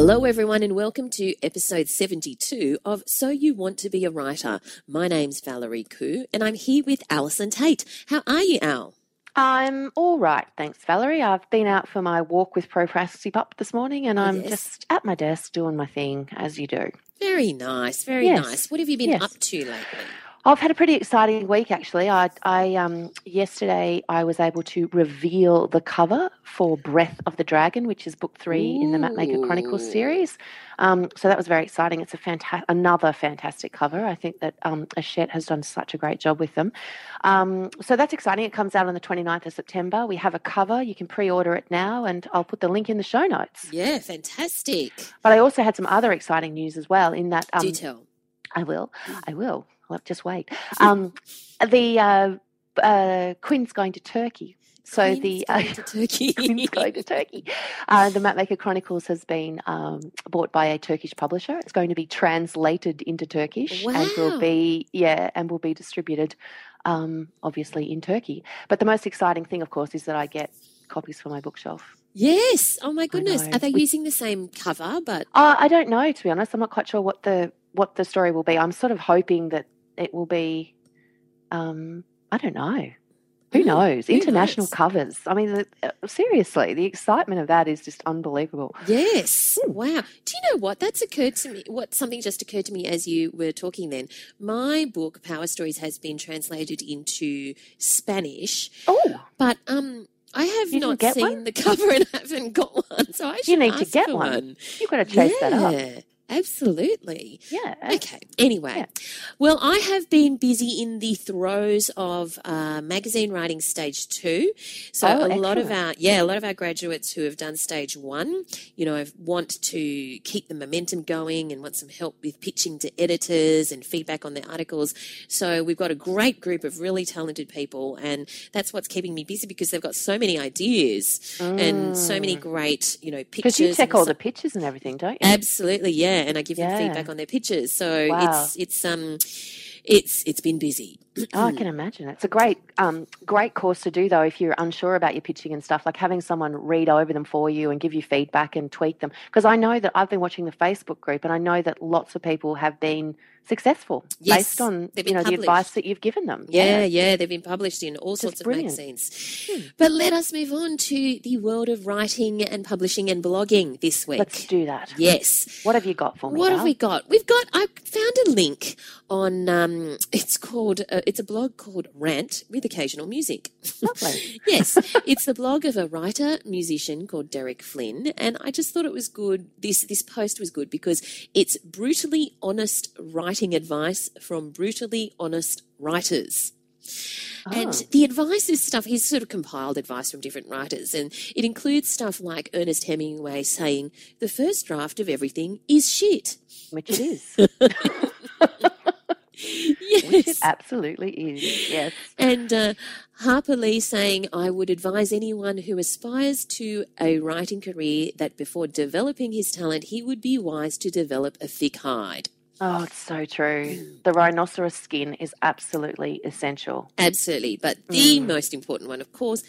Hello, everyone, and welcome to episode 72 of So You Want to Be a Writer. My name's Valerie Khoo, and I'm here with Allison Tait. How are you, Al? I'm all right, thanks, Valerie. I've been out for my walk with Procrasti Pup this morning, and Oh, I'm yes. just at my desk doing my thing, as you do. Very nice, very Yes. nice. What have you been Yes. up to lately? I've had a pretty exciting week, actually. I, I um, yesterday I was able to reveal the cover for Breath of the Dragon, which is book three in the Mapmaker Chronicles series. Um, so that was very exciting. It's a fanta- another fantastic cover. I think that um, has done such a great job with them. Um, so that's exciting. It comes out on the 29th of September. We have a cover. You can pre-order it now, and I'll put the link in the show notes. Yeah, fantastic. But I also had some other exciting news as well. In that, um, Do tell. I will. I will. Well, just wait. Um, the uh, uh, Quinn's going to Turkey. So Queen's the going to Turkey. Quinn's going to Turkey. Uh, the Mapmaker Chronicles has been um, bought by a Turkish publisher. It's going to be translated into Turkish and will be yeah, and will be distributed um, obviously in Turkey. But the most exciting thing, of course, is that I get copies for my bookshelf. Yes. Oh my goodness. Are they We- using the same cover? But Uh, I don't know, to be honest. I'm not quite sure what the what the story will be. I'm sort of hoping that it will be. Um, I don't know. Who Mm, knows? who International knows? covers. I mean, the, uh, seriously, the excitement of that is just unbelievable. Yes. Hmm. Wow. Do you know what? That's occurred to me. What something just occurred to me as you were talking then. My book, Power Stories, has been translated into Spanish, Oh, but um I have You get seen one? the cover and haven't got one. So I should You need to get for one. you've got to chase that up. Absolutely. Yeah. Okay. Anyway, Yeah. well, I have been busy in the throes of uh, magazine writing stage two. So Oh, a lot of our yeah, a lot of our graduates who have done stage one, you know, want to keep the momentum going and want some help with pitching to editors and feedback on their articles. So we've got a great group of really talented people, and that's what's keeping me busy because they've got so many ideas and so many great, you know, pictures. Because Mm. you check all so- the pictures and everything, don't you? Absolutely, yeah, and I give them feedback on their pictures. So Wow. it's it's um it's it's been busy. Oh, I can imagine. It's a great, um, great course to do though if you're unsure about your pitching and stuff. Like having someone read over them for you and give you feedback and tweak them. Because I know that I've been watching the Facebook group and I know that lots of people have been successful Yes, based on you know the advice that you've given them. Yeah, yeah, they've been published in all sorts of brilliant. magazines. But let us move on to the world of writing and publishing and blogging this week. Let's do that. Yes. What have you got for me? What have we got? We've got. I found a link on. Um, it's called. Uh, it's a blog called Rant with occasional music. Lovely. yes, it's the blog of a writer musician called Derek Flynn, and I just thought it was good. This this post was good because it's brutally honest writing advice from brutally honest writers. And Oh. the advice is stuff, he's sort of compiled advice from different writers, and it includes stuff like Ernest Hemingway saying, The first draft of everything is shit. Which it is. Yes. Absolutely is. Yes. And uh, Harper Lee saying, I would advise anyone who aspires to a writing career that before developing his talent, he would be wise to develop a thick hide. Oh, it's so true. The rhinoceros skin is absolutely essential. Absolutely. But the most important one, of course,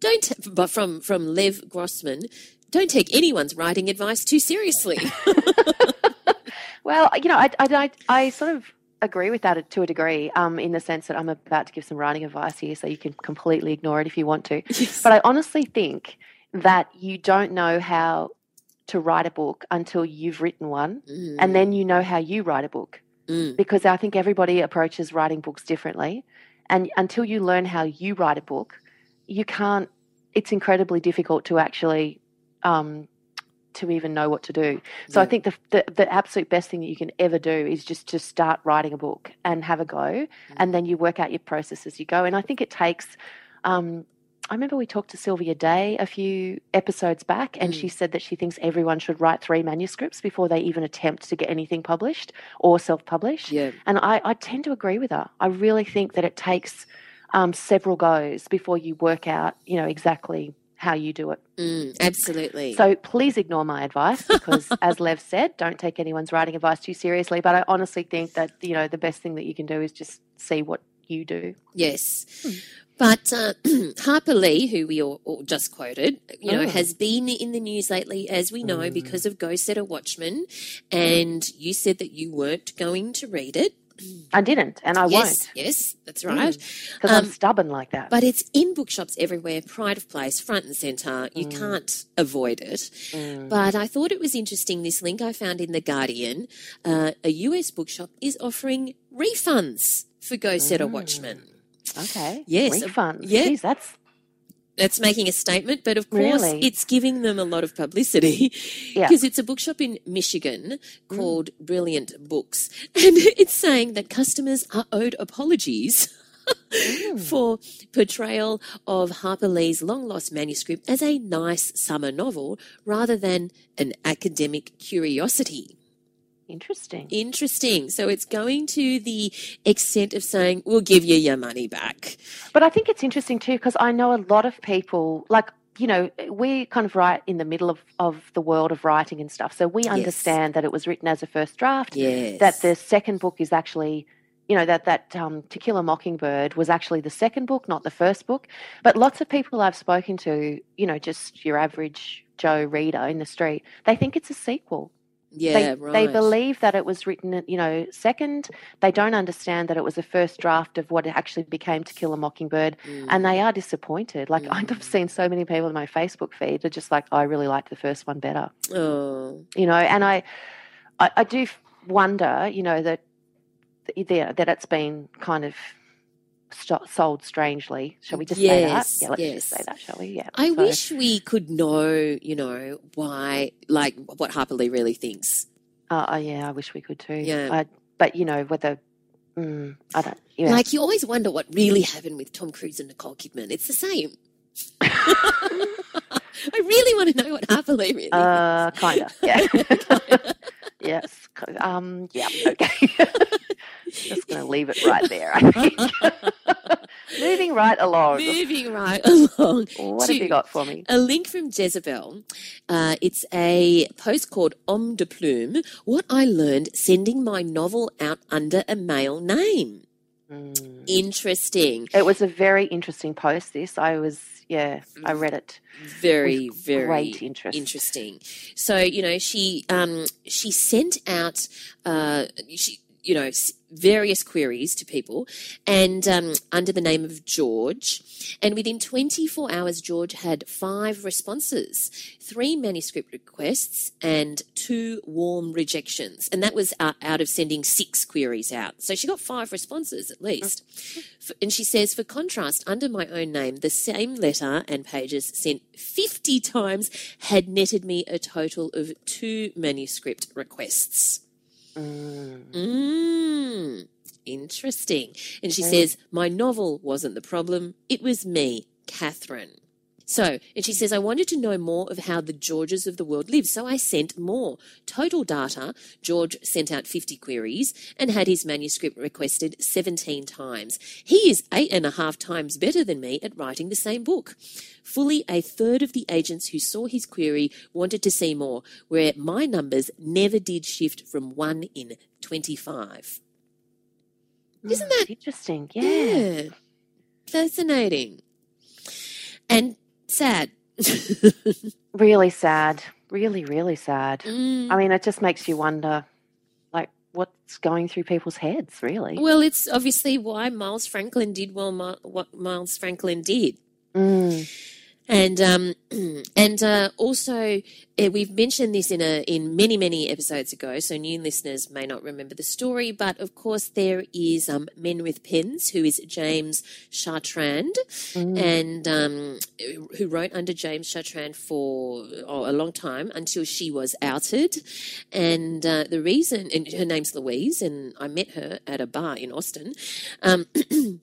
don't, but from, from Lev Grossman, don't take anyone's writing advice too seriously. Well, you know, I, I, I, I sort of agree with that to a degree, um, in the sense that I'm about to give some writing advice here, so you can completely ignore it if you want to. But I honestly think that you don't know how to write a book until you've written one, Mm, and then you know how you write a book. mm, Because I think everybody approaches writing books differently, and until you learn how you write a book, you can't. it's incredibly difficult to actually um, to even know what to do. So I think the, the the absolute best thing that you can ever do is just to start writing a book and have a go, and then you work out your process as you go. And I think it takes. Um, I remember we talked to Sylvia Day a few episodes back, and Mm. she said that she thinks everyone should write three manuscripts before they even attempt to get anything published or self-published. Yeah. And I, I tend to agree with her. I really think that it takes um, several goes before you work out, you know, exactly how you do it. Mm, absolutely. So please ignore my advice because, as Lev said, don't take anyone's writing advice too seriously. But I honestly think that you know the best thing that you can do is just see what you do. Yes. But uh, Harper Lee, who we all, all just quoted, you know, Mm. has been in the news lately, as we know, because of Go Set a Watchman. And you said that you weren't going to read it. I didn't, and I yes, won't yes, that's right. because I'm Um, stubborn like that. But it's in bookshops everywhere, pride of place, front and centre. You Mm. can't avoid it. But I thought it was interesting this link I found in The Guardian. Uh, a US bookshop is offering refunds for Go Set a Watchman. okay, Yes, refunds. yeah. Jeez, that's That's making a statement, but of course, Really? it's giving them a lot of publicity Yeah. because it's a bookshop in Michigan called mm. Brilliant Books, and it's saying that customers are owed apologies. Mm. For portrayal of Harper Lee's long lost manuscript as a nice summer novel rather than an academic curiosity. Interesting. Interesting. So it's going to the extent of saying, we'll give you your money back. But I think it's interesting too because I know a lot of people like you know we're kind of write in the middle of, of the world of writing and stuff, so we understand that it was written as a first draft. Yes. That the second book is actually. You know that that um, To Kill a Mockingbird was actually the second book, not the first book. But lots of people I've spoken to, you know, just your average Joe reader in the street, they think it's a sequel. Yeah, they, right. they believe that it was written, you know, second. They don't understand that it was a first draft of what it actually became To Kill a Mockingbird, Mm. and they are disappointed. Like I've seen so many people in my Facebook feed are just like, I really liked the first one better, Oh, you know. And I, I, I do wonder, you know, that that that it's been kind of sold strangely. Shall we just say that? Yeah, let's yes. just say that, shall we? Yeah. I So- wish we could know, you know, why, like, what Harper Lee really thinks. Uh, uh, yeah, I wish we could too. Yeah. Uh, but you know whether. Mm, I don't. Yeah. Like, you always wonder what really happened with Tom Cruise and Nicole Kidman. It's the same. I really want to know what Harper Lee really Uh, kind of. Yeah. Yes. Um. Yeah. Okay. Just going to leave it right there. I think. Moving right along. Moving right along. What have you got for me? A link from Jezebel. Uh, it's a post called Homme de Plume. What I learned sending my novel out under a male name. Mm. Interesting. It was a very interesting post. This I was. Yeah, I read it. Very, very great interest. interesting. So you know, she um, she sent out uh, she you know various queries to people, and um, under the name of George, and within 24 hours, George had five responses, three manuscript requests, and two warm rejections, and that was uh, out of sending six queries out. So she got five responses at least. F- And she says, for contrast, under my own name, the same letter and pages sent 50 times had netted me a total of two manuscript requests. Mm, interesting. And she says, My novel wasn't the problem, it was me, Catherine. So, and she says, I wanted to know more of how the Georges of the world live, so I sent more. Total data George sent out 50 queries and had his manuscript requested 17 times. He is eight and a half times better than me at writing the same book. Fully a third of the agents who saw his query wanted to see more, where my numbers never did shift from 1 in 25. Hmm, Isn't that interesting? Yeah. yeah. Fascinating. And sad. Really sad. Really, really sad. Mm. I mean, it just makes you wonder, like, what's going through people's heads, really. Well, it's obviously why Miles Franklin did well, what Miles Franklin did. Mm. And um, and uh, also uh, we've mentioned this in a in many many episodes ago, so new listeners may not remember the story. But of course, there is um, Men with Pens, who is James Chartrand, Mm. and um, who wrote under James Chartrand for oh, a long time until she was outed. And uh, the reason, and her name's Louise, and I met her at a bar in Austin.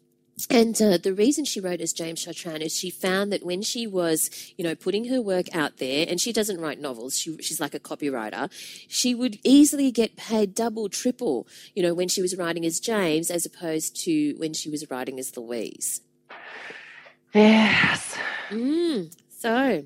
And uh, the reason she wrote as James Chartrand is she found that when she was, you know, putting her work out there, and she doesn't write novels, she, she's like a copywriter, she would easily get paid double, triple, you know, when she was writing as James as opposed to when she was writing as Louise. Yes. Mm, so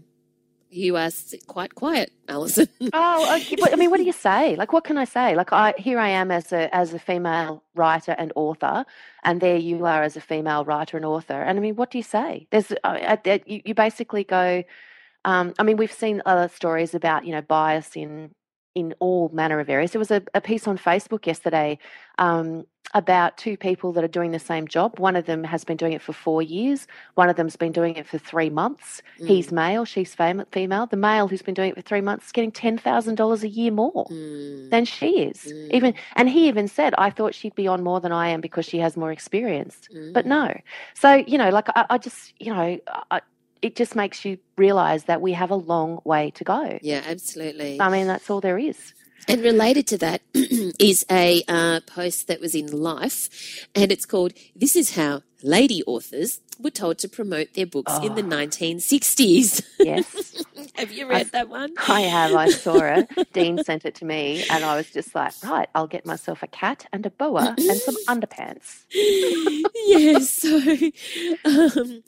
you are quite quiet, Alison. Oh, okay. I mean, what do you say? Like, what can I say? Like, I here I am as a as a female writer and author, and there you are as a female writer and author. And I mean, what do you say? There's, you, you basically go. Um, I mean, we've seen other stories about you know bias in in all manner of areas. There was a, a piece on Facebook yesterday um, about two people that are doing the same job. One of them has been doing it for four years. One of them's been doing it for three months. He's male, she's female. The male who's been doing it for three months is getting ten thousand dollars a year more Mm, than she is. Even and he even said, "I thought she'd be on more than I am because she has more experience." But no. So you know, like I, I just you know, I, it just makes you realize that we have a long way to go. yeah, absolutely. I mean, that's all there is. And related to that is a uh, post that was in Life, and it's called This is How Lady Authors Were Told to Promote Their Books in the 1960s. Yes, Have you read that one? I have. I saw it. Dean sent it to me, and I was just like, right, I'll get myself a cat and a boa and some underpants. yes. So, um,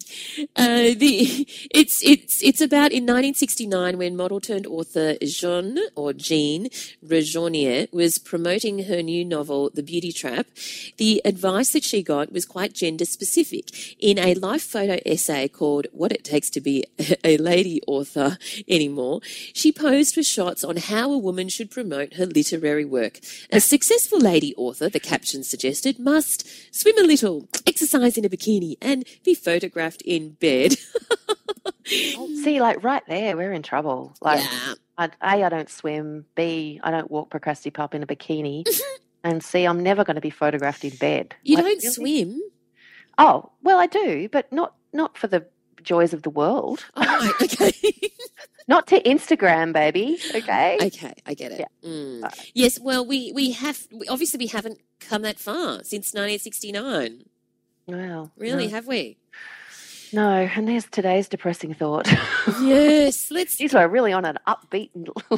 uh, the it's it's it's about in 1969 when model turned author Jean or Jean Rejaunier was promoting her new novel The Beauty Trap. The advice that she got was quite gender specific. Specific in a life photo essay called "What It Takes to Be a Lady Author Anymore," she posed with shots on how a woman should promote her literary work. A successful lady author, the caption suggested, must swim a little, exercise in a bikini, and be photographed in bed. Oh, see, like right there, we're in trouble. Like, yeah. I, A, I don't swim. B, I don't walk procrasti pup in a bikini. Mm-hmm. and C, I'm never going to be photographed in bed. You Like, don't really? swim. Oh, well, I do, but not not for the joys of the world. Oh, okay. Not to Instagram, baby. Okay. okay, I get it. Yeah. Mm. Right. Yes, well, we, we have, we, obviously, we haven't come that far since 1969. Wow. Really, No. have we? No, and there's today's depressing thought. yes, let's. Geez, we're really on an upbeat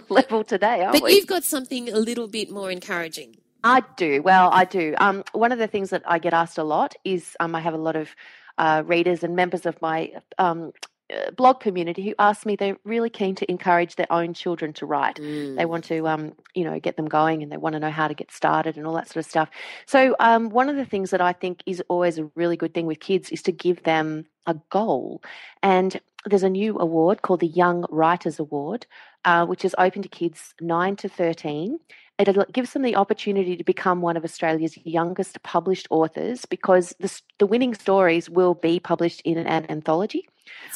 level today, aren't But we? you've got something a little bit more encouraging. I do. Well, I do. Um, one of the things that I get asked a lot is um, I have a lot of uh, readers and members of my um, uh, blog community who ask me they're really keen to encourage their own children to write. Mm. They want to, um, you know, get them going and they want to know how to get started and all that sort of stuff. So, um, one of the things that I think is always a really good thing with kids is to give them a goal. And there's a new award called the Young Writers Award, uh, which is open to kids 9 to 13. It gives them the opportunity to become one of Australia's youngest published authors because the, the winning stories will be published in an anthology.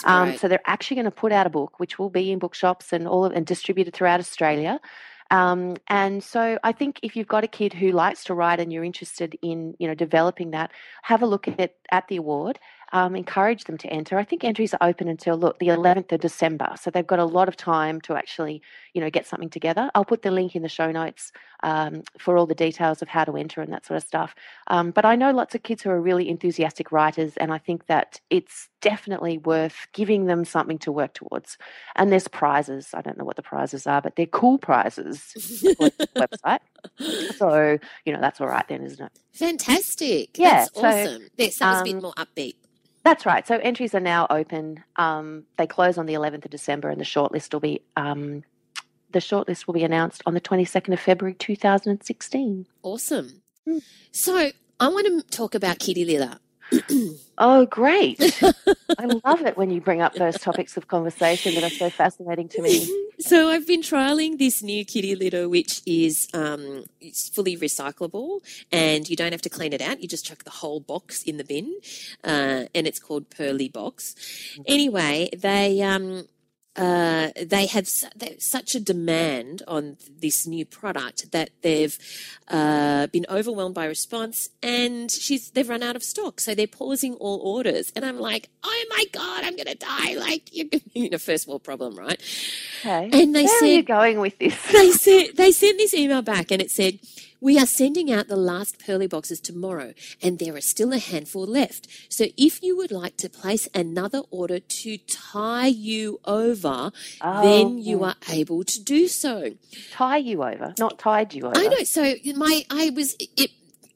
Um, so they're actually going to put out a book, which will be in bookshops and all of, and distributed throughout Australia. Um, and so I think if you've got a kid who likes to write and you're interested in you know developing that, have a look at at the award. Um, encourage them to enter. I think entries are open until look the 11th of December, so they've got a lot of time to actually you know get something together. I'll put the link in the show notes um, for all the details of how to enter and that sort of stuff. Um, but I know lots of kids who are really enthusiastic writers, and I think that it's definitely worth giving them something to work towards. And there's prizes. I don't know what the prizes are, but they're cool prizes. the website. So you know that's all right then, isn't it? Fantastic. Yeah, That's so, awesome. There's something a bit um, more upbeat. That's right. So entries are now open. Um, they close on the 11th of December, and the shortlist will be um, the shortlist will be announced on the 22nd of February 2016. Awesome. Hmm. So I want to talk about Kitty Litter. oh, great. I love it when you bring up those topics of conversation that are so fascinating to me. So I've been trialing this new kitty litter, which is um, it's fully recyclable, and you don't have to clean it out. You just chuck the whole box in the bin, uh, and it's called Pearly Box. Anyway, they um, uh, they have su- such a demand on this new product that they've uh, been overwhelmed by response, and she's they've run out of stock, so they're pausing all orders. And I'm like, oh my god, I'm gonna die! Like you're you know, first world problem, right? Okay. And they Where are you going with this? they said they sent this email back, and it said. We are sending out the last pearly boxes tomorrow, and there are still a handful left. So, if you would like to place another order to tie you over, then you Oh. are able to do so. Tie you over, not tied you over. I know. So my I was it,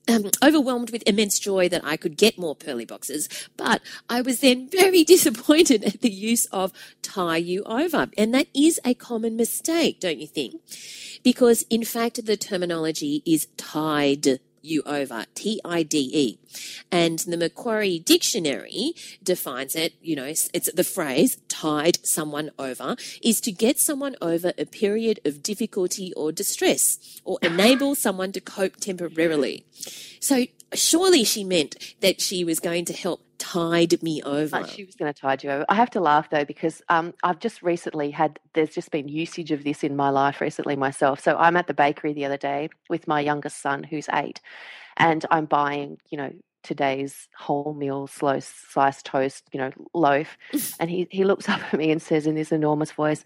um, overwhelmed with immense joy that I could get more pearly boxes, but I was then very disappointed at the use of tie you over, and that is a common mistake, don't you think? Because in fact, the terminology is tied you over, T I D E. And the Macquarie Dictionary defines it, you know, it's, the phrase tied someone over is to get someone over a period of difficulty or distress or enable someone to cope temporarily. So surely she meant that she was going to help tide me over. She was going to tide you over. I have to laugh though because um, I've just recently had. There's just been usage of this in my life recently myself. So I'm at the bakery the other day with my youngest son who's eight, and I'm buying, you know, today's wholemeal slow sliced toast, you know, loaf, and he he looks up at me and says in this enormous voice,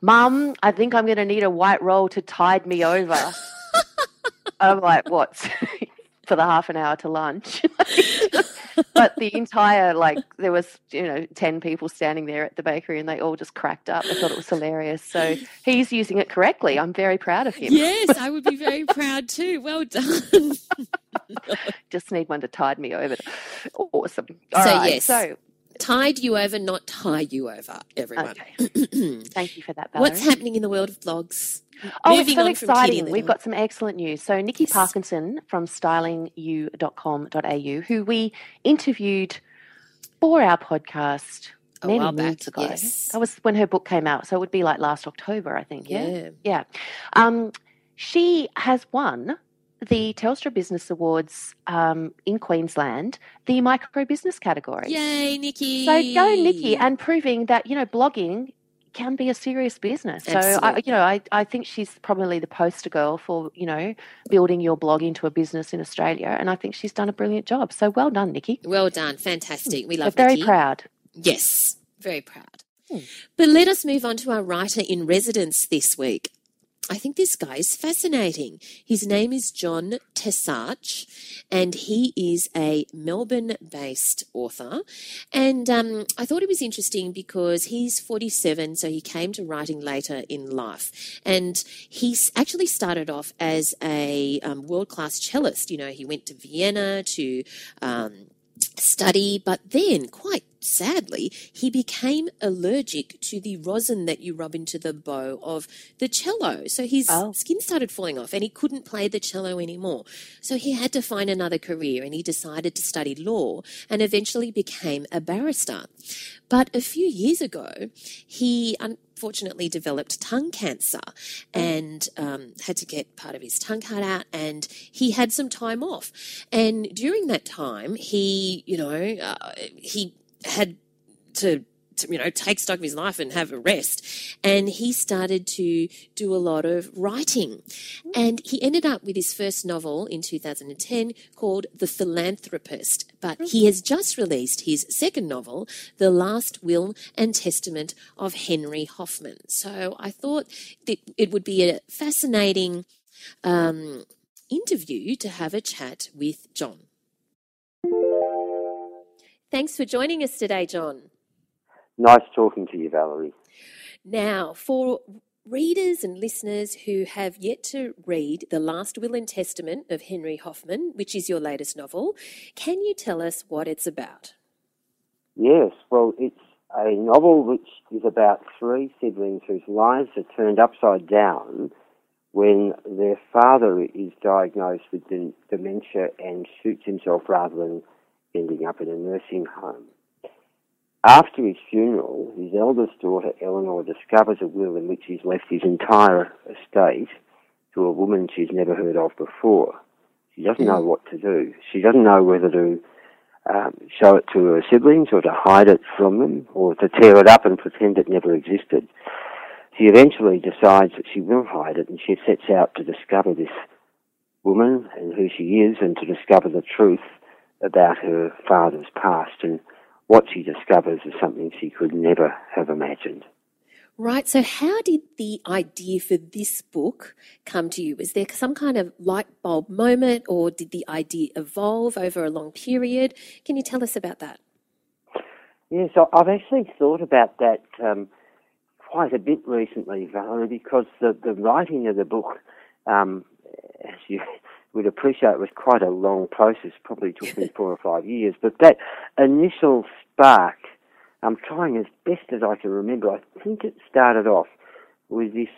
"Mum, I think I'm going to need a white roll to tide me over." I'm like, what? For the half an hour to lunch. but the entire like there was you know 10 people standing there at the bakery and they all just cracked up i thought it was hilarious so he's using it correctly i'm very proud of him Yes, I would be very proud too. Well done. just need one to tide me over awesome All So, right, yes. so Tide you over, not tie you over, everyone. okay thank you for that Valerie. What's happening in the world of blogs? Oh, Moving it's so exciting. We've got some excellent news. So, Nikki Yes. Parkinson from stylingyou.com.au, who we interviewed for our podcast A many while back, ago. yes. That was when her book came out. So, it would be like last October, I think. Yeah. Yeah. Yeah. Um, she has won the Telstra Business Awards um, in Queensland, the micro business category. Yay, Nikki. So go, Nikki, and proving that you know blogging can be a serious business. So I, you know, I, I think she's probably the poster girl for you know building your blog into a business in Australia, and I think she's done a brilliant job. So well done, Nikki. Well done. Fantastic. We love very Nikki. proud. Yes, very proud. Hmm. But let us move on to our writer in residence this week. I think this guy is fascinating. His name is John Tesarsch, and he is a Melbourne based author. And um, I thought it was interesting because he's 47, so he came to writing later in life. And he's actually started off as a um, world class cellist. You know, he went to Vienna to. Um, study, but then, quite sadly, he became allergic to the rosin that you rub into the bow of the cello. So his Oh. skin started falling off and he couldn't play the cello anymore. So he had to find another career and he decided to study law and eventually became a barrister. But a few years ago, he unfortunately developed tongue cancer and um, had to get part of his tongue cut out, and he had some time off. And during that time, he, you know, uh, he had to. To, you know, take stock of his life and have a rest. And he started to do a lot of writing. And he ended up with his first novel in 2010 called The Philanthropist. But he has just released his second novel, The Last Will and Testament of Henry Hoffman. So I thought that it would be a fascinating um, interview to have a chat with John. Thanks for joining us today, John. Nice talking to you, Valerie. Now, for readers and listeners who have yet to read The Last Will and Testament of Henry Hoffman, which is your latest novel, can you tell us what it's about? Yes, well, it's a novel which is about three siblings whose lives are turned upside down when their father is diagnosed with dementia and shoots himself rather than ending up in a nursing home. After his funeral, his eldest daughter Eleanor discovers a will in which he's left his entire estate to a woman she's never heard of before. She doesn't know what to do. She doesn't know whether to um, show it to her siblings or to hide it from them or to tear it up and pretend it never existed. She eventually decides that she will hide it and she sets out to discover this woman and who she is and to discover the truth about her father's past. And what she discovers is something she could never have imagined. Right. So, how did the idea for this book come to you? Was there some kind of light bulb moment, or did the idea evolve over a long period? Can you tell us about that? Yes, I've actually thought about that um, quite a bit recently, Valerie, because the, the writing of the book, um, as you would appreciate, it was quite a long process. Probably took me four or five years, but that initial spark I'm trying as best as I can remember. I think it started off with this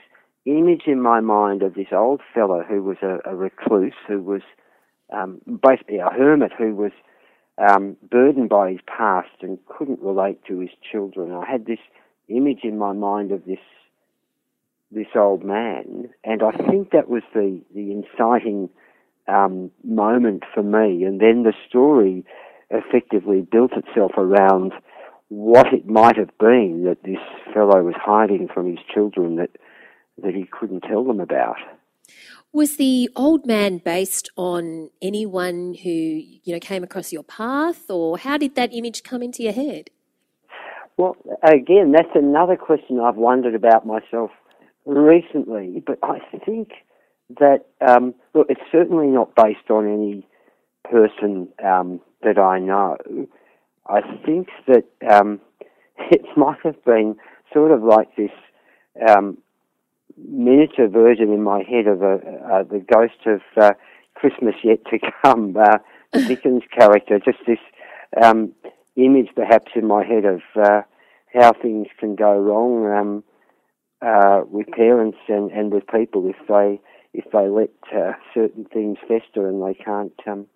image in my mind of this old fellow who was a, a recluse, who was um, basically a hermit who was um, burdened by his past and couldn't relate to his children. I had this image in my mind of this this old man, and I think that was the the inciting um, moment for me. And then the story effectively built itself around what it might have been that this fellow was hiding from his children that that he couldn't tell them about. Was the old man based on anyone who you know came across your path, or how did that image come into your head? Well, again, that's another question I've wondered about myself recently. But I think that um, look, it's certainly not based on any person um, that I know. I think that um, it might have been sort of like this um, miniature version in my head of a, uh, the ghost of uh, Christmas yet to come, uh, Dickens character, just this um, image perhaps in my head of uh, how things can go wrong um, uh, with parents and, and with people if they if they let uh, certain things fester and they can't um,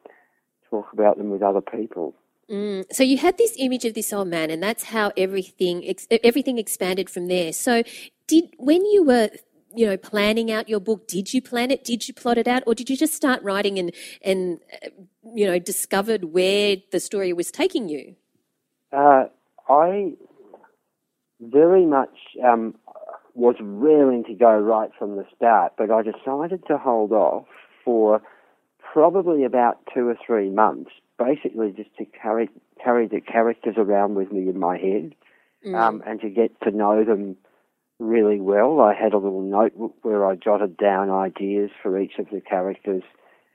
talk about them with other people. Mm. So you had this image of this old man, and that's how everything ex- everything expanded from there. So, did when you were you know planning out your book, did you plan it? Did you plot it out, or did you just start writing and and uh, you know discovered where the story was taking you? Uh, I very much um, was raring to go right from the start, but I decided to hold off for probably about two or three months basically just to carry carry the characters around with me in my head, mm. um, and to get to know them really well. I had a little notebook where I jotted down ideas for each of the characters,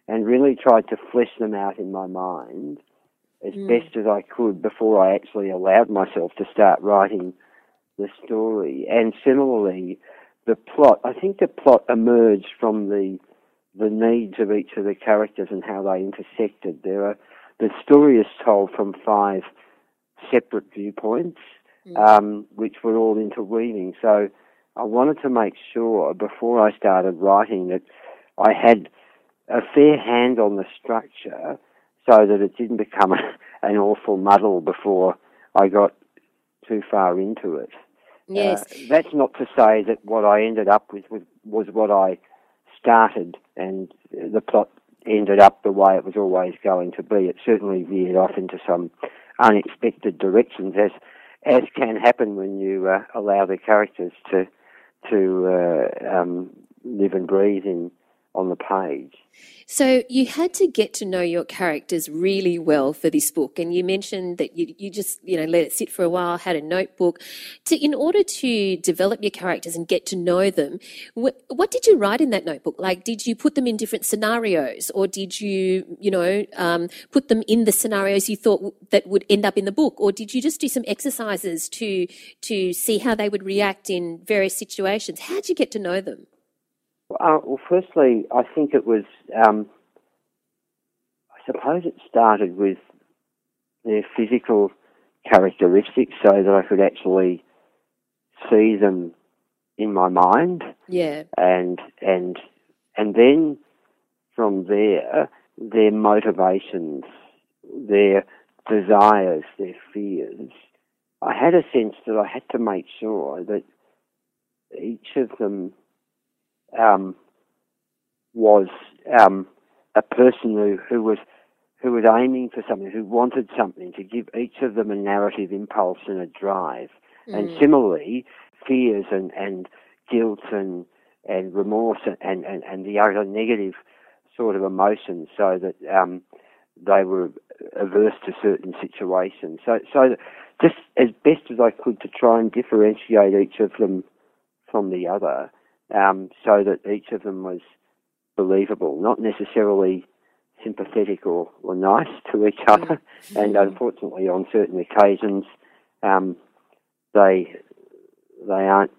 and really tried to flesh them out in my mind as mm. best as I could before I actually allowed myself to start writing the story. And similarly, the plot. I think the plot emerged from the the needs of each of the characters and how they intersected. There are the story is told from five separate viewpoints, mm. um, which were all interweaving. So I wanted to make sure before I started writing that I had a fair hand on the structure so that it didn't become an awful muddle before I got too far into it. Yes. Uh, that's not to say that what I ended up with was, was what I started and the plot ended up the way it was always going to be. It certainly veered off into some unexpected directions, as as can happen when you uh, allow the characters to to uh, um, live and breathe in on the page. So you had to get to know your characters really well for this book, and you mentioned that you you just you know let it sit for a while, had a notebook, to in order to develop your characters and get to know them. Wh- what did you write in that notebook? Like, did you put them in different scenarios, or did you you know um, put them in the scenarios you thought that would end up in the book, or did you just do some exercises to to see how they would react in various situations? How did you get to know them? Uh, well, firstly, I think it was. Um, I suppose it started with their physical characteristics, so that I could actually see them in my mind. Yeah. And and and then from there, their motivations, their desires, their fears, I had a sense that I had to make sure that each of them um, was um, a person who, who was who was aiming for something, who wanted something, to give each of them a narrative impulse and a drive. Mm. And similarly, fears and, and guilt and, and remorse and, and, and the other negative sort of emotions so that um, they were averse to certain situations. So, so just as best as I could to try and differentiate each of them from the other um, so that each of them was believable, not necessarily sympathetic or, or nice to each other. And unfortunately, on certain occasions, um, they they aren't,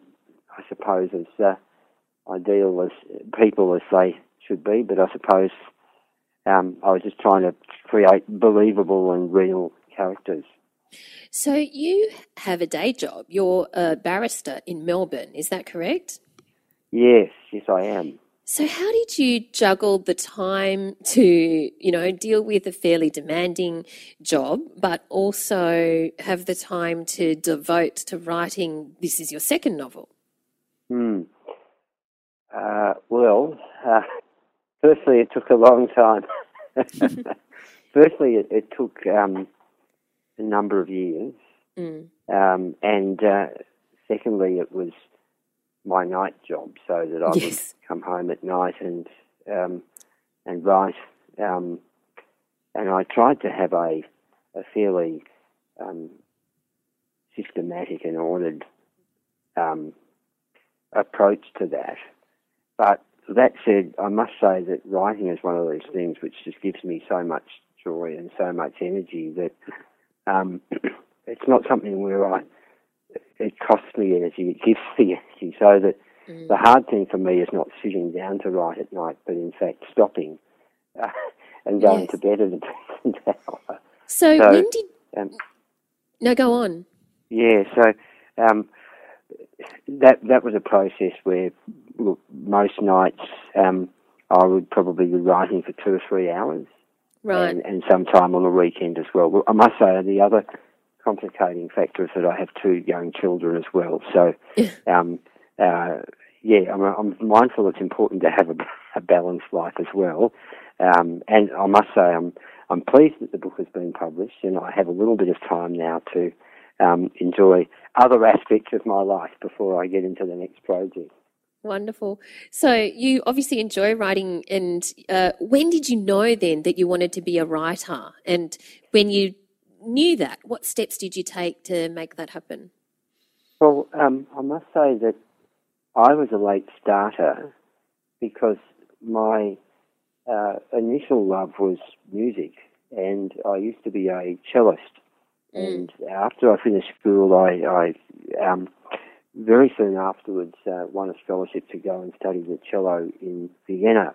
I suppose, as uh, ideal as people as they should be. But I suppose um, I was just trying to create believable and real characters. So you have a day job. You're a barrister in Melbourne. Is that correct? Yes, yes, I am. So, how did you juggle the time to, you know, deal with a fairly demanding job, but also have the time to devote to writing? This is your second novel. Hmm. Uh, well, uh, firstly, it took a long time. firstly, it, it took um, a number of years, mm. um, and uh, secondly, it was my night job so that I yes. would come home at night and um, and write. Um, and I tried to have a a fairly um, systematic and ordered um, approach to that. But that said, I must say that writing is one of those things which just gives me so much joy and so much energy that um, it's not something where I it costs me energy, it gives me energy. So that mm. the hard thing for me is not sitting down to write at night, but in fact stopping uh, and going yes. to bed at a decent hour. So, so when did? Um, no, go on. Yeah, so um, that that was a process where look, most nights um, I would probably be writing for two or three hours, right, and, and sometime on the weekend as well. I must say the other complicating factor is that I have two young children as well. So, um, uh, yeah, I'm, I'm, mindful it's important to have a, a balanced life as well. Um, and I must say, I'm I'm pleased that the book has been published, and I have a little bit of time now to um, enjoy other aspects of my life before I get into the next project. Wonderful. So you obviously enjoy writing, and uh, when did you know then that you wanted to be a writer? And when you knew that, what steps did you take to make that happen? Well, um, I must say that I was a late starter because my uh, initial love was music, and I used to be a cellist. Mm. And after I finished school, I, I um, very soon afterwards uh, won a scholarship to go and study the cello in Vienna,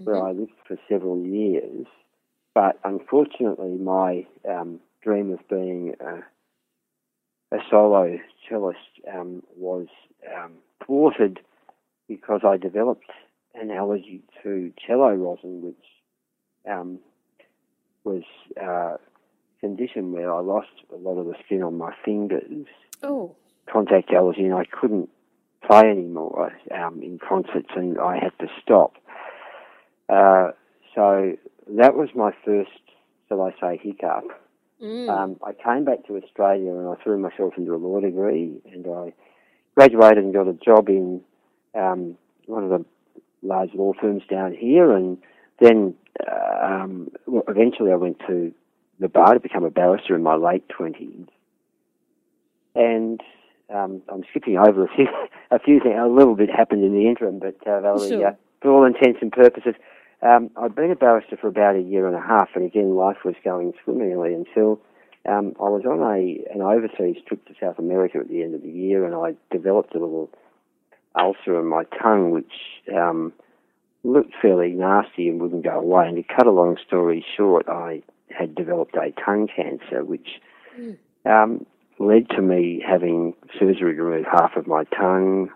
mm-hmm. where I lived for several years. But unfortunately, my um, dream of being a, a solo cellist um, was um, thwarted because I developed an allergy to cello rosin, which um, was a condition where I lost a lot of the skin on my fingers. Oh. Contact allergy, and I couldn't play anymore um, in concerts, and I had to stop. Uh, so that was my first, shall I say, hiccup. Mm. Um, I came back to Australia and I threw myself into a law degree and I graduated and got a job in um, one of the large law firms down here and then uh, um, well, eventually I went to the bar to become a barrister in my late 20s. And um, I'm skipping over a few, a few things. A little bit happened in the interim, but uh, Valerie, sure. uh, for all intents and purposes, um, I'd been a barrister for about a year and a half, and again, life was going swimmingly until um, I was on a an overseas trip to South America at the end of the year, and I developed a little ulcer in my tongue, which um, looked fairly nasty and wouldn't go away. And to cut a long story short, I had developed a tongue cancer, which mm. um, led to me having surgery to remove half of my tongue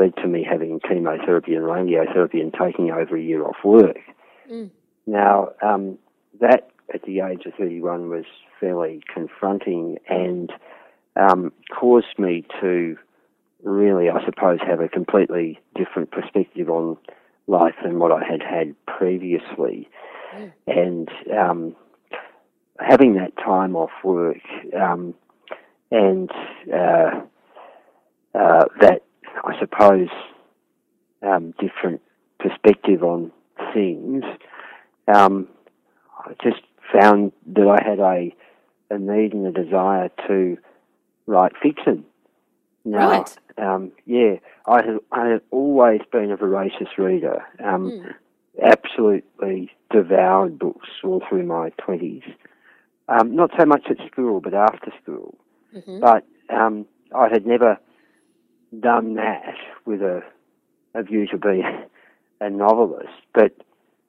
led to me having chemotherapy and radiotherapy and taking over a year off work. Mm. Now, um, that at the age of 31 was fairly confronting and um, caused me to really, I suppose, have a completely different perspective on life than what I had had previously. Mm. And um, having that time off work um, and uh, uh, that, I suppose, um, different perspective on things, um, I just found that I had a, a need and a desire to write fiction. Now, right. Um, yeah, I have, I have always been a voracious reader. Um, mm. Absolutely devoured books all through my 20s. Um, not so much at school, but after school. Mm-hmm. But um, I had never done that with a, a view to be a novelist. But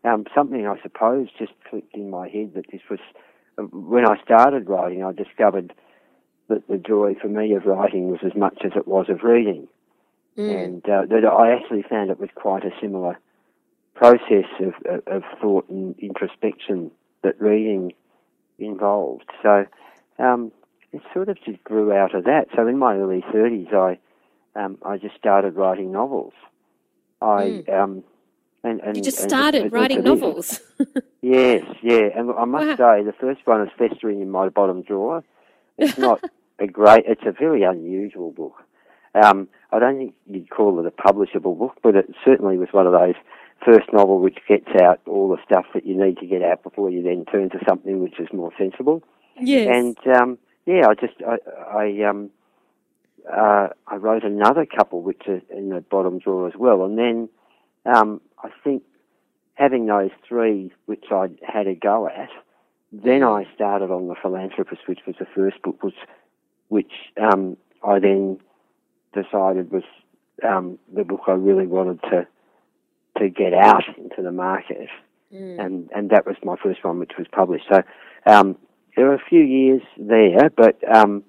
um, something I suppose just clicked in my head that this was when I started writing. I discovered that the joy for me of writing was as much as it was of reading, mm. and uh, that I actually found it was quite a similar process of, of, of thought and introspection that reading involved. So um, it sort of just grew out of that. So in my early thirties, I um, I just started writing novels. I mm. um, and, and, you just started and, writing novels. yes, yeah, and I must wow. say the first one is festering in my bottom drawer. It's not a great. It's a very unusual book. Um, I don't think you'd call it a publishable book, but it certainly was one of those first novel which gets out all the stuff that you need to get out before you then turn to something which is more sensible. Yes. And um, yeah, I just I, I um uh, I wrote another couple which are in the bottom drawer as well, and then um, I think having those three which I had a go at, then I started on the philanthropist, which was the first book, which which um, I then decided was um, the book I really wanted to to get out into the market, mm. and and that was my first one, which was published. So um, there were a few years there, but um,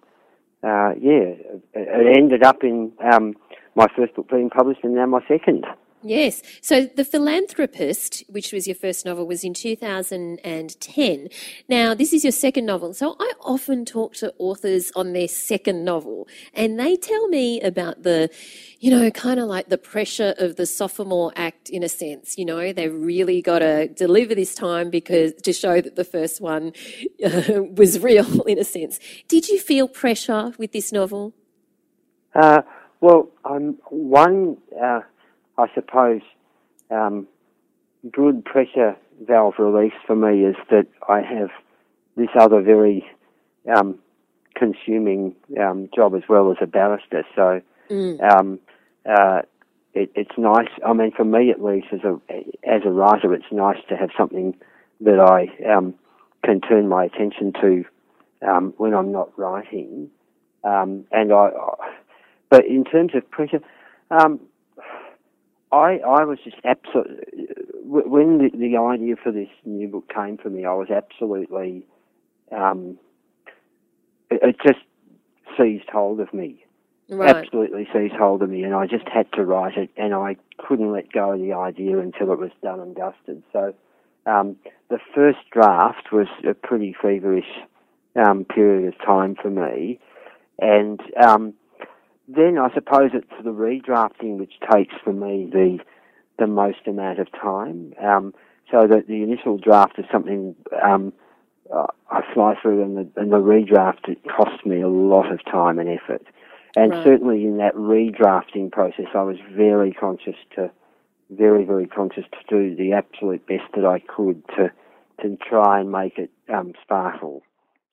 uh, yeah, it ended up in um, my first book being published, and now my second. Yes. So The Philanthropist, which was your first novel, was in 2010. Now, this is your second novel. So I often talk to authors on their second novel, and they tell me about the, you know, kind of like the pressure of the sophomore act in a sense. You know, they've really got to deliver this time because to show that the first one uh, was real in a sense. Did you feel pressure with this novel? Uh, well, um, one. Uh I suppose, um, good pressure valve release for me is that I have this other very um, consuming um, job as well as a barrister. So mm. um, uh, it, it's nice. I mean, for me at least, as a as a writer, it's nice to have something that I um, can turn my attention to um, when I'm not writing. Um, and I, but in terms of pressure, um, I, I was just absolutely when the, the idea for this new book came for me, I was absolutely um, it, it just seized hold of me. Right. Absolutely seized hold of me, and I just had to write it, and I couldn't let go of the idea until it was done and dusted. So, um, the first draft was a pretty feverish um, period of time for me, and um, then I suppose it's the redrafting which takes for me the the most amount of time. Um, so that the initial draft is something um, I fly through, and the, and the redraft it costs me a lot of time and effort. And right. certainly in that redrafting process, I was very conscious to, very very conscious to do the absolute best that I could to to try and make it um, sparkle.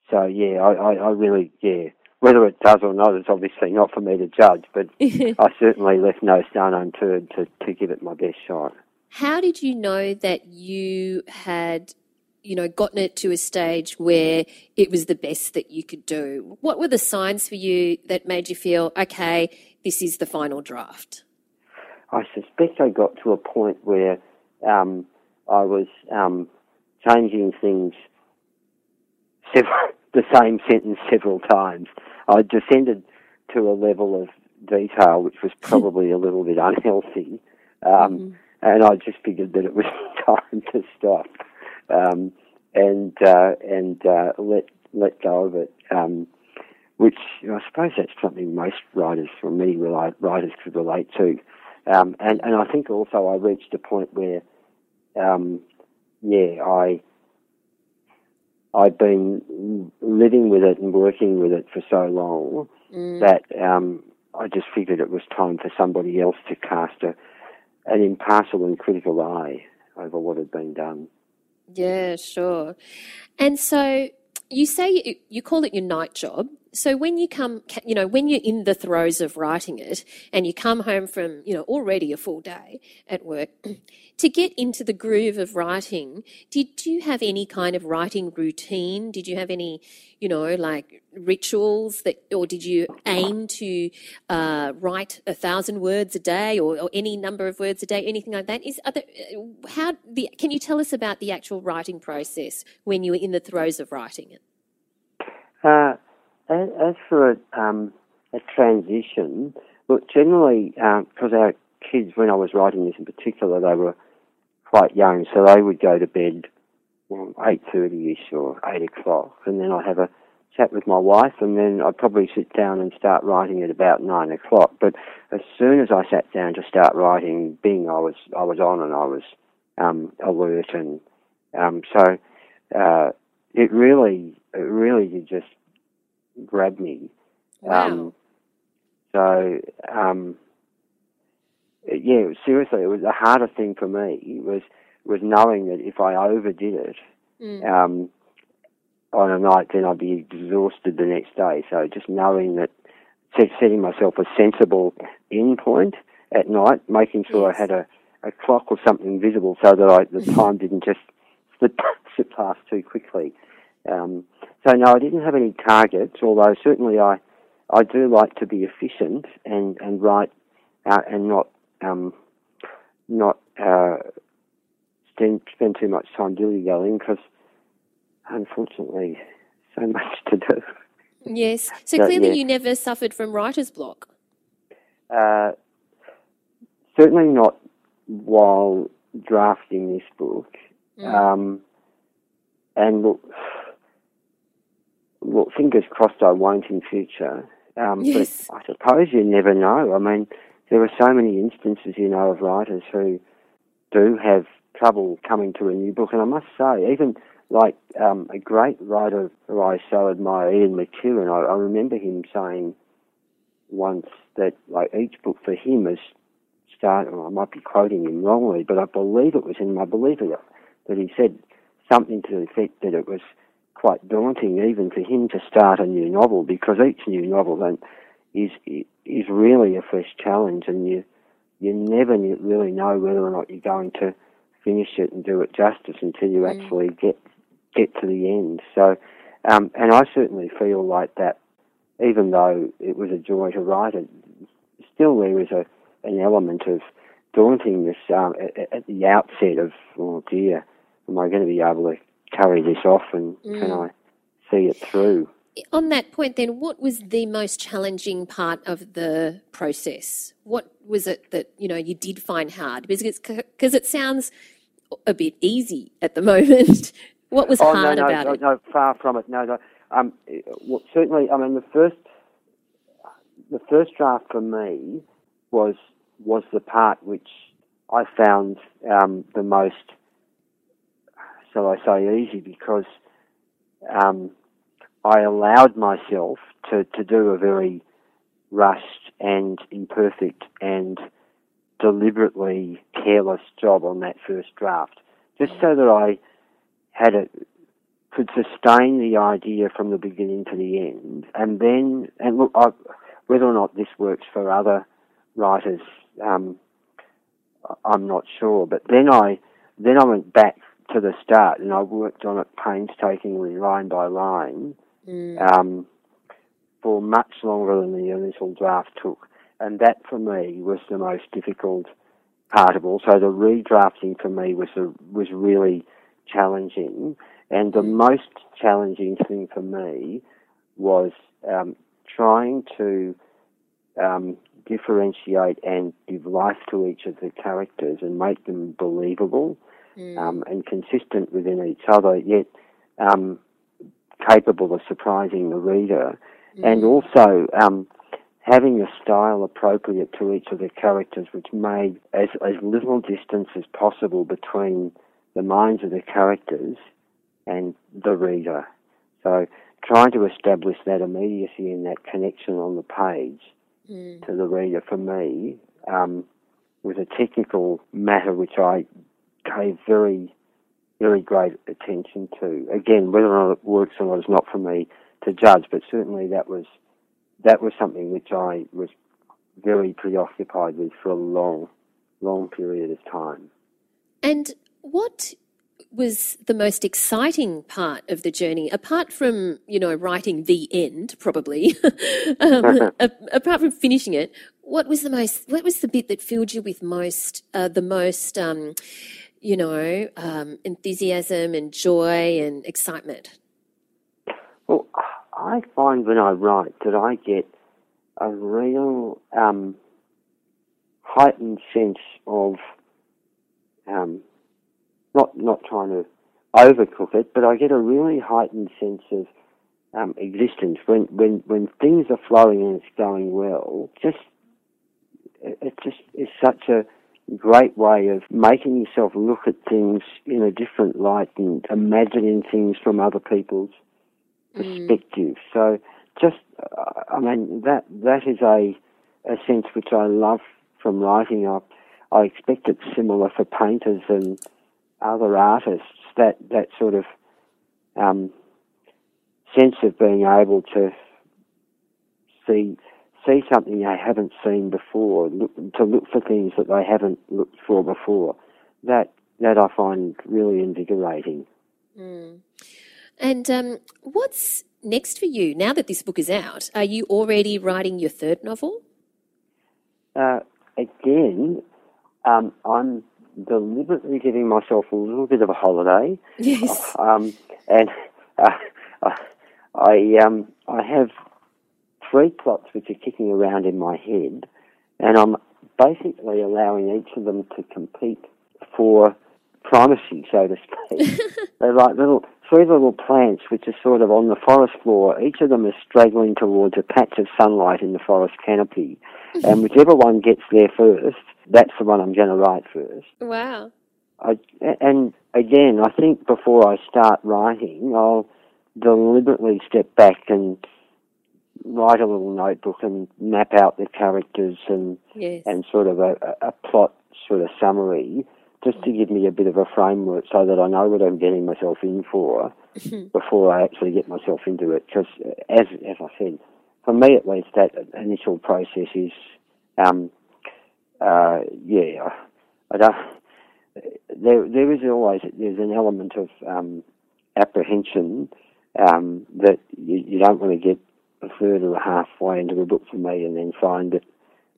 So yeah, I, I, I really yeah whether it does or not is obviously not for me to judge, but I certainly left no stone unturned to, to give it my best shot. How did you know that you had, you know, gotten it to a stage where it was the best that you could do? What were the signs for you that made you feel, okay, this is the final draft? I suspect I got to a point where um, I was um, changing things several, the same sentence several times. I descended to a level of detail which was probably a little bit unhealthy, um, mm-hmm. and I just figured that it was time to stop um, and uh, and uh, let let go of it. Um, which I suppose that's something most writers, or many writers, could relate to. Um, and and I think also I reached a point where, um, yeah, I I've been living with it and working with it for so long mm. that um, I just figured it was time for somebody else to cast a, an impartial and critical eye over what had been done. Yeah, sure. And so you say you, you call it your night job. So when you come, you know, when you're in the throes of writing it and you come home from, you know, already a full day at work, to get into the groove of writing, did you have any kind of writing routine? Did you have any, you know, like rituals that, or did you aim to uh, write a thousand words a day or, or, any number of words a day, anything like that? Is there, how the, can you tell us about the actual writing process when you were in the throes of writing it? Uh, as, as for a, um, a transition, look, generally, because uh, our kids, when I was writing this in particular, they were quite young, so they would go to bed well, 8.30ish or 8 o'clock, and then I'd have a chat with my wife, and then I'd probably sit down and start writing at about 9 o'clock. But as soon as I sat down to start writing, bing, I was, I was on and I was um, alert, and um, so uh, it really, it really just grab me. Wow. Um, so, um, yeah, seriously, it was the harder thing for me was was knowing that if I overdid it mm. um, on a night, then I'd be exhausted the next day. So just knowing that, setting myself a sensible end point at night, making sure yes. I had a, a clock or something visible so that I, the time didn't just slip, slip past too quickly. Um, so no, I didn't have any targets, although certainly I, I do like to be efficient and, and write uh, and not um, not uh, spend, spend too much time dilly dallying because unfortunately so much to do. Yes. So, so clearly yeah. you never suffered from writer's block. Uh, certainly not while drafting this book. Mm. Um, and look, well, fingers crossed I won't in future. Um, yes. But I suppose you never know. I mean, there are so many instances, you know, of writers who do have trouble coming to a new book. And I must say, even like um, a great writer who I so admire, Ian McEwan, I, I remember him saying once that like each book for him is. Well, I might be quoting him wrongly, but I believe it was in my belief that he said something to the effect that it was quite daunting even for him to start a new novel because each new novel then is is really a fresh challenge and you you never really know whether or not you're going to finish it and do it justice until you mm. actually get get to the end. So, um, and I certainly feel like that, even though it was a joy to write it, still there is a an element of dauntingness um, at, at, the outset of oh dear, am I going to be able to carry this off and mm. can I see it through? On that point, then, what was the most challenging part of the process? What was it that you know you did find hard? Because because it sounds a bit easy at the moment. what was oh, hard no, no, about no, it? No, far from it. No, no. Um, well, certainly, I mean, the first the first draft for me was was the part which I found um, the most shall I say, easy because um, I allowed myself to, to do a very rushed and imperfect and deliberately careless job on that first draft, just so that I had a could sustain the idea from the beginning to the end, and then and look, I, whether or not this works for other writers, um, I'm not sure. But then I then I went back to the start, and I worked on it painstakingly, line by line, mm. um, for much longer than the initial draft took. And that, for me, was the most difficult part of all. So the redrafting for me was a, was really challenging, and the mm. most challenging thing for me was um, trying to um, differentiate and give life to each of the characters and make them believable mm. um, and consistent within each other, yet um, capable of surprising the reader, and also um, having a style appropriate to each of the characters, which made as, as little distance as possible between the minds of the characters and the reader. So trying to establish that immediacy and that connection on the page to the reader for me um, was a technical matter which I gave very, very great attention to. Again, whether or not it works or not is not for me to judge, but certainly that was that was something which I was very preoccupied with for a long, long period of time. And what was the most exciting part of the journey, apart from you know writing the end, probably, um, a- apart from finishing it? What was the most? What was the bit that filled you with most, uh, the most, um, you know, um, enthusiasm and joy and excitement? Well, I find when I write that I get a real um, heightened sense of um, not not trying to overcook it, but I get a really heightened sense of um, existence when when when things are flowing and it's going well. Just it just is such a great way of making yourself look at things in a different light and imagining things from other people's perspective. So just, uh, I mean, that that is a a sense which I love from writing. I, I expect it's similar for painters and other artists. That that sort of um, sense of being able to see see something they haven't seen before, look, to look for things that they haven't looked for before. That that I find really invigorating. And um, what's next for you now that this book is out? Are you already writing your third novel? Uh, again, um, I'm deliberately giving myself a little bit of a holiday. Yes. Um, and uh, I um, I have three plots which are kicking around in my head, and I'm basically allowing each of them to compete for primacy, so to speak. They're like little three little plants which are sort of on the forest floor. Each of them is straggling towards a patch of sunlight in the forest canopy, and whichever one gets there first, that's the one I'm going to write first. Wow. I, and again, I think before I start writing, I'll deliberately step back and write a little notebook and map out the characters and Yes. and sort of a, a plot sort of summary, just to give me a bit of a framework so that I know what I'm getting myself in for before I actually get myself into it. Because as as I said, for me at least, that initial process is, um, uh, yeah, I, I don't. There, there is always there's an element of um, apprehension um, that you, you don't want to get a third or a halfway into the book for me and then find that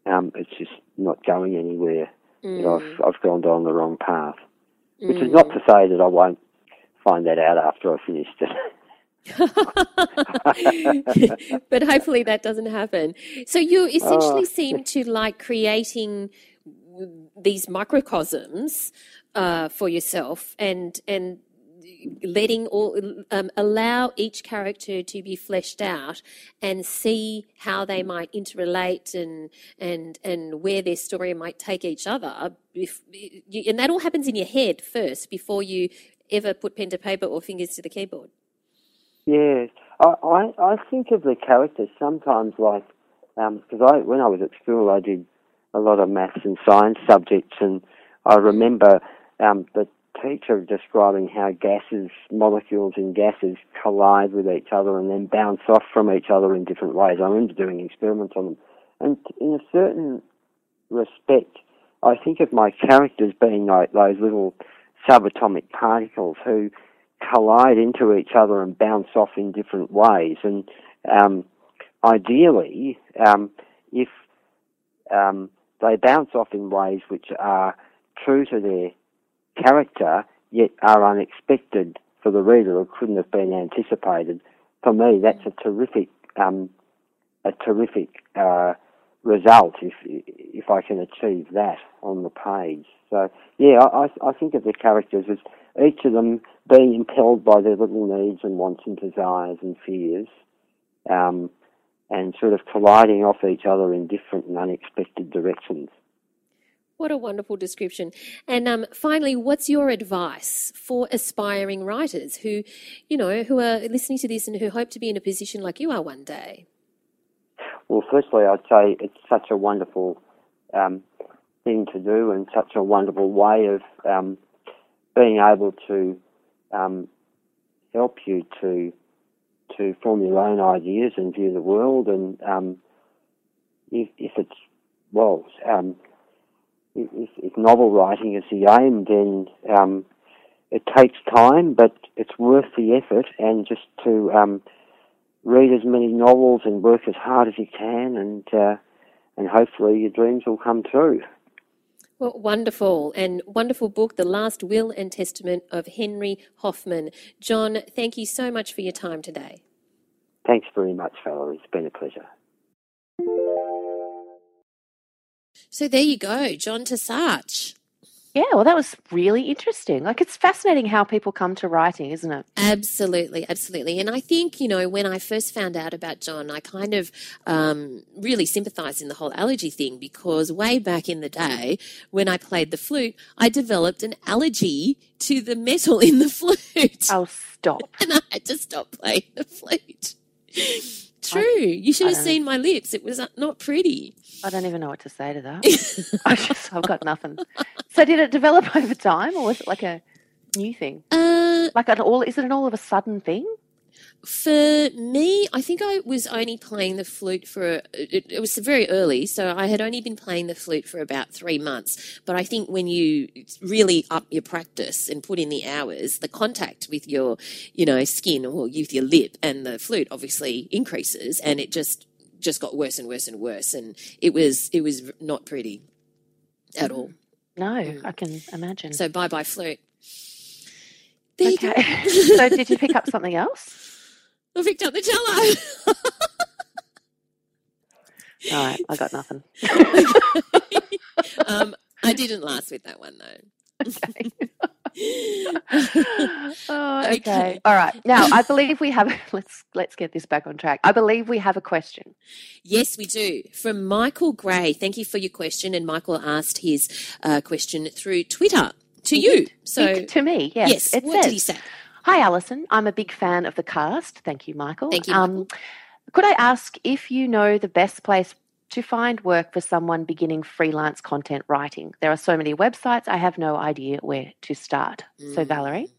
um, it's just not going anywhere. That I've I've gone down the wrong path. Which is not to say that I won't find that out after I finished it. but hopefully that doesn't happen. So you essentially seem to like creating these microcosms uh, for yourself and and letting all um, allow each character to be fleshed out and see how they might interrelate and and and where their story might take each other. If, and that all happens in your head first before you ever put pen to paper or fingers to the keyboard. Yes, I, I, I think of the characters sometimes like because I when I was at school I did a lot of maths and science subjects, and I remember um, the teacher describing how gases, molecules in gases, collide with each other and then bounce off from each other in different ways. I remember doing experiments on them, and in a certain respect, I think of my characters being like those little subatomic particles who collide into each other and bounce off in different ways. And um, ideally, um, if um, they bounce off in ways which are true to their character, yet are unexpected for the reader or couldn't have been anticipated. For me, that's a terrific, um, a terrific uh, result if if I can achieve that on the page. So yeah, I, I think of the characters as each of them being impelled by their little needs and wants and desires and fears, um, and sort of colliding off each other in different and unexpected directions. What a wonderful description. And um, finally, what's your advice for aspiring writers who, you know, who are listening to this and who hope to be in a position like you are one day? Well, firstly, I'd say it's such a wonderful um, thing to do and such a wonderful way of um, being able to um, help you to to form your own ideas and view the world. And um, if, if it's well, um, if, if, novel writing is the aim, then um, it takes time, but it's worth the effort. And just to um, read as many novels and work as hard as you can, and uh, and hopefully your dreams will come true. Well, wonderful and wonderful book, The Last Will and Testament of Henry Hoffman. John, thank you so much for your time today. Thanks very much, Valerie. It's been a pleasure. So there you go, John Tesarsch. Yeah, well, that was really interesting. Like, it's fascinating how people come to writing, isn't it? Absolutely, absolutely. And I think, you know, when I first found out about John, I kind of um, really sympathised in the whole allergy thing because way back in the day, when I played the flute, I developed an allergy to the metal in the flute. Oh, stop. And I had to stop playing the flute. True. I, you should have seen my lips. It was uh, not pretty. I don't even know what to say to that. I just, I've got nothing. So, did it develop over time, or was it like a new thing? Uh, like an all? Is it an all of a sudden thing? For me, I think I was only playing the flute for, it, it, was very early, so I had only been playing the flute for about three months. But I think when you really up your practice and put in the hours, the contact with your, you know, skin or with your lip and the flute obviously increases and it just, just got worse and worse and worse. And it was, it was not pretty at all. No, mm. I can imagine. So bye bye flute. There okay. so did you pick up something else? I picked up the cello. All right, I got nothing. um, I didn't last with that one though. Okay. oh, okay. okay. All right. Now, I believe we have. Let's let's get this back on track. I believe we have a question. Yes, we do. From Michael Gray. Thank you for your question. And Michael asked his uh, question through Twitter to you. So to me, yes. Yes. It what says, did he say? Hi, Allison. I'm a big fan of the cast. Thank you, Michael. Thank you. Um, could I ask if you know the best place to find work for someone beginning freelance content writing? There are so many websites, I have no idea where to start. Mm. So, Valerie,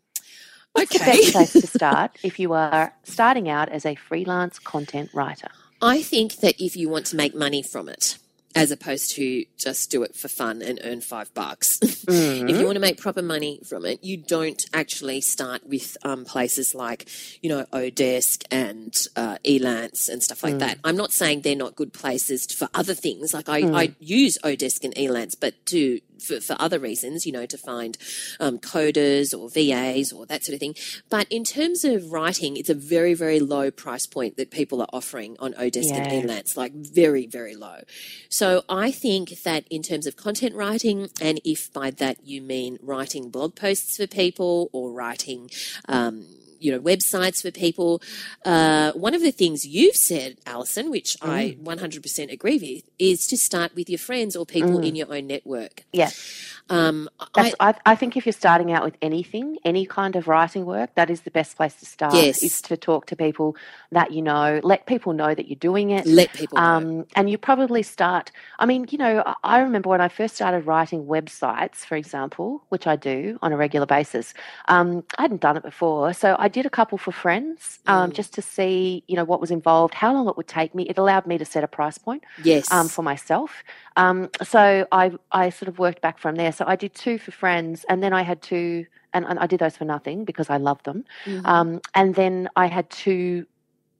what's okay. the best place to start if you are starting out as a freelance content writer? I think that if you want to make money from it, as opposed to just do it for fun and earn five bucks. Mm-hmm. if you want to make proper money from it, you don't actually start with um, places like, you know, Odesk and uh, Elance and stuff like mm. that. I'm not saying they're not good places for other things. Like I, mm. I use Odesk and Elance, but to for, for other reasons, you know, to find um, coders or VAs or that sort of thing. But in terms of writing, it's a very, very low price point that people are offering on Odesk yeah. and Elance, like very, very low. So I think that in terms of content writing, and if by that you mean writing blog posts for people or writing, um, you know websites for people. Uh, one of the things you've said, Allison, which mm. I 100% agree with, is to start with your friends or people mm. in your own network. Yes. Um, I, I, I, think if you're starting out with anything, any kind of writing work, that is the best place to start. Yes. Is to talk to people that you know, let people know that you're doing it. Let people know. Um, and you probably start, I mean, you know, I remember when I first started writing websites, for example, which I do on a regular basis, um, I hadn't done it before. So I did a couple for friends um, mm. just to see, you know, what was involved, how long it would take me. It allowed me to set a price point yes. um, for myself. Um, so I, I sort of worked back from there. So I did two for friends, and then I had two, and, and I did those for nothing because I loved them. Mm-hmm. Um, and then I had two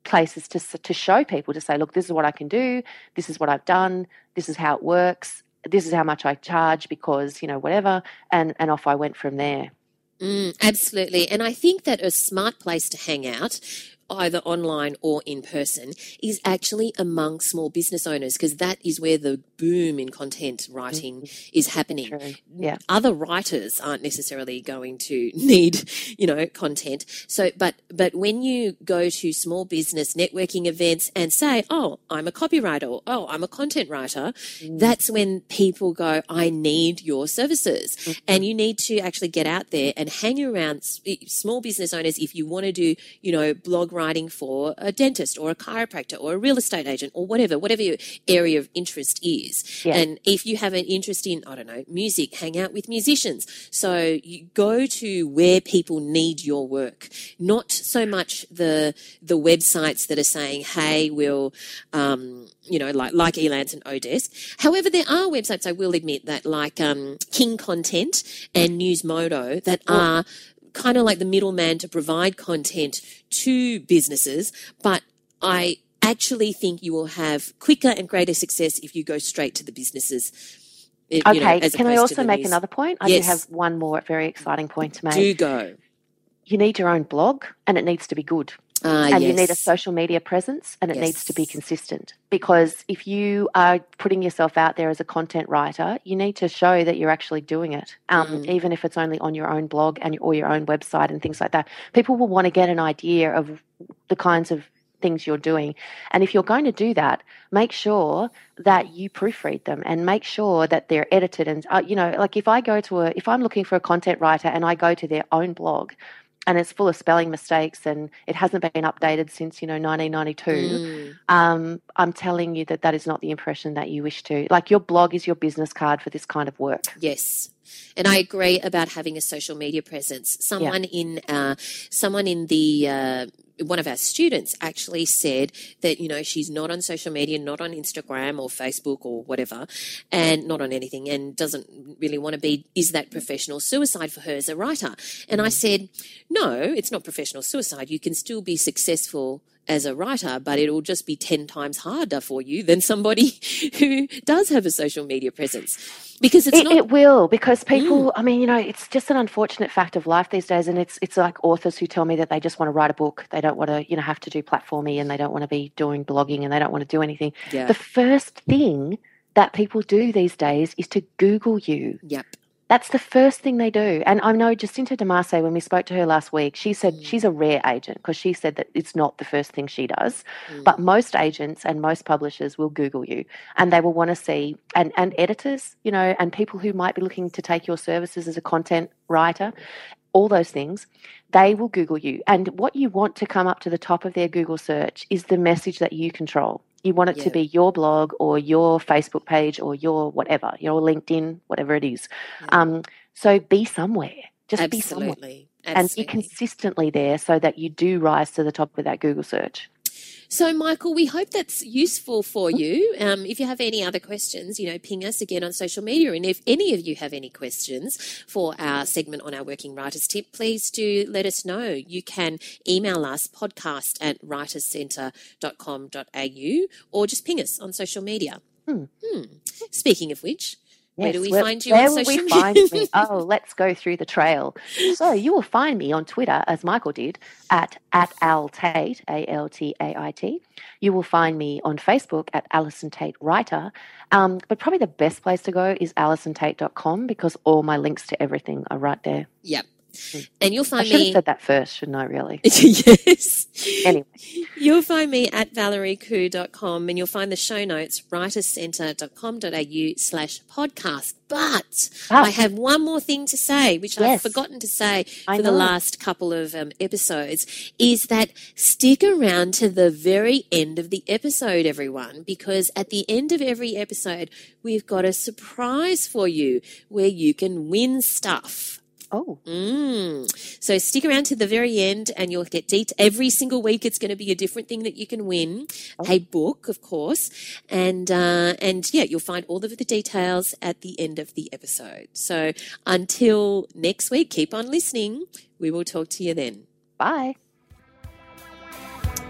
places to to show people to say, look, this is what I can do. This is what I've done. This is how it works. This is how much I charge because you know whatever, and and off I went from there. Mm, absolutely. And I think that a smart place to hang out either online or in person, is actually among small business owners because that is where the boom in content writing mm-hmm. is happening. True. Yeah. Other writers aren't necessarily going to need, you know, content. So, but, but when you go to small business networking events and say, oh, I'm a copywriter or, oh, I'm a content writer, mm. that's when people go, I need your services. Mm-hmm. And you need to actually get out there and hang around small business owners if you want to do, you know, blog writing for a dentist or a chiropractor or a real estate agent or whatever, whatever your area of interest is. Yeah. And if you have an interest in, I don't know, music, hang out with musicians. So you go to where people need your work, not so much the the websites that are saying, "Hey, we'll," um, you know, like like Elance and Odesk. However, there are websites I will admit that, like um, King Content and Newsmodo, that are kind of like the middleman to provide content to businesses, but I actually think you will have quicker and greater success if you go straight to the businesses. Okay, know, can I also make news. another point? I yes. do have one more very exciting point to make. Do go. You need your own blog and it needs to be good. Uh, and yes. you need a social media presence and it yes. needs to be consistent because if you are putting yourself out there as a content writer you need to show that you're actually doing it um, mm. even if it's only on your own blog and or your own website and things like that people will want to get an idea of the kinds of things you're doing and if you're going to do that make sure that you proofread them and make sure that they're edited and uh, you know like if i go to a if i'm looking for a content writer and i go to their own blog and it's full of spelling mistakes and it hasn't been updated since you know 1992 mm. um, i'm telling you that that is not the impression that you wish to. Like your blog is your business card for this kind of work. Yes and I agree about having a social media presence. Someone yeah. in uh, someone in the uh, one of our students actually said that you know she's not on social media, not on Instagram or Facebook or whatever, and not on anything, and doesn't really want to be. Is that professional suicide for her as a writer? And I said, no, it's not professional suicide. You can still be successful as a writer, but it'll just be 10 times harder for you than somebody who does have a social media presence. Because it's it, not... it will, because people, mm. I mean, you know, it's just an unfortunate fact of life these days. And it's, it's like authors who tell me that they just want to write a book. They don't want to, you know, have to do platforming and they don't want to be doing blogging and they don't want to do anything. Yeah. The first thing that people do these days is to Google you. Yep. That's the first thing they do. And I know Jacinta di Mase, when we spoke to her last week, she said mm. she's a rare agent because she said that it's not the first thing she does. Mm. But most agents and most publishers will Google you and they will want to see, and, and editors, you know, and people who might be looking to take your services as a content writer, all those things, they will Google you. And what you want to come up to the top of their Google search is the message that you control. You want it yeah. to be your blog or your Facebook page or your whatever, your LinkedIn, whatever it is. Yeah. Um, so be somewhere. Just Absolutely. be somewhere. Absolutely. And be consistently there so that you do rise to the top of that Google search. So, Michael, we hope that's useful for you. Um, if you have any other questions, you know, ping us again on social media. And if any of you have any questions for our segment on our Working Writers Tip, please do let us know. You can email us podcast at writerscentre.com.au or just ping us on social media. Hmm. Hmm. Speaking of which, Yes, where do we where, find you where on social will we find me? Oh, let's go through the trail. So you will find me on Twitter, as Michael did, at at Al Tait, A L T A I T. You will find me on Facebook at Allison Tait Writer. Um, but probably the best place to go is allisontait.com because all my links to everything are right there. Yep. And you'll find I should me. have said that first, shouldn't I, really? yes. Anyway. You'll find me at valeriekhoo.com and you'll find the show notes writerscentre.com.au slash podcast. But I have one more thing to say, which yes. I've forgotten to say for the last couple of um, episodes, is that stick around to the very end of the episode, everyone, because at the end of every episode, we've got a surprise for you where you can win stuff. Oh. Mm. So stick around to the very end and you'll get detail. Every single week it's going to be a different thing that you can win. Oh. A book, of course. And, uh, and yeah, you'll find all of the details at the end of the episode. So until next week, keep on listening. We will talk to you then. Bye.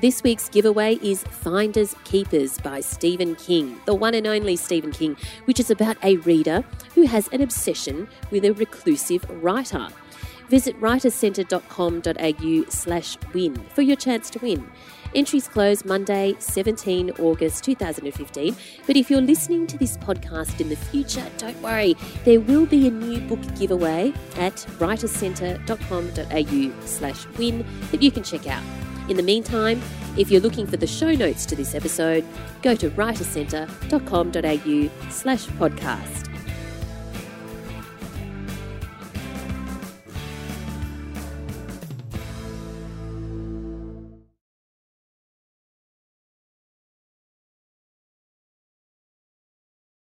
This week's giveaway is Finders Keepers by Stephen King, the one and only Stephen King, which is about a reader who has an obsession with a reclusive writer. Visit writerscentre.com.au slash win for your chance to win. Entries close Monday, 17 August 2015. But if you're listening to this podcast in the future, don't worry, there will be a new book giveaway at writerscentre.com.au slash win that you can check out. In the meantime, if you're looking for the show notes to this episode, go to writerscentre.com.au slash podcast.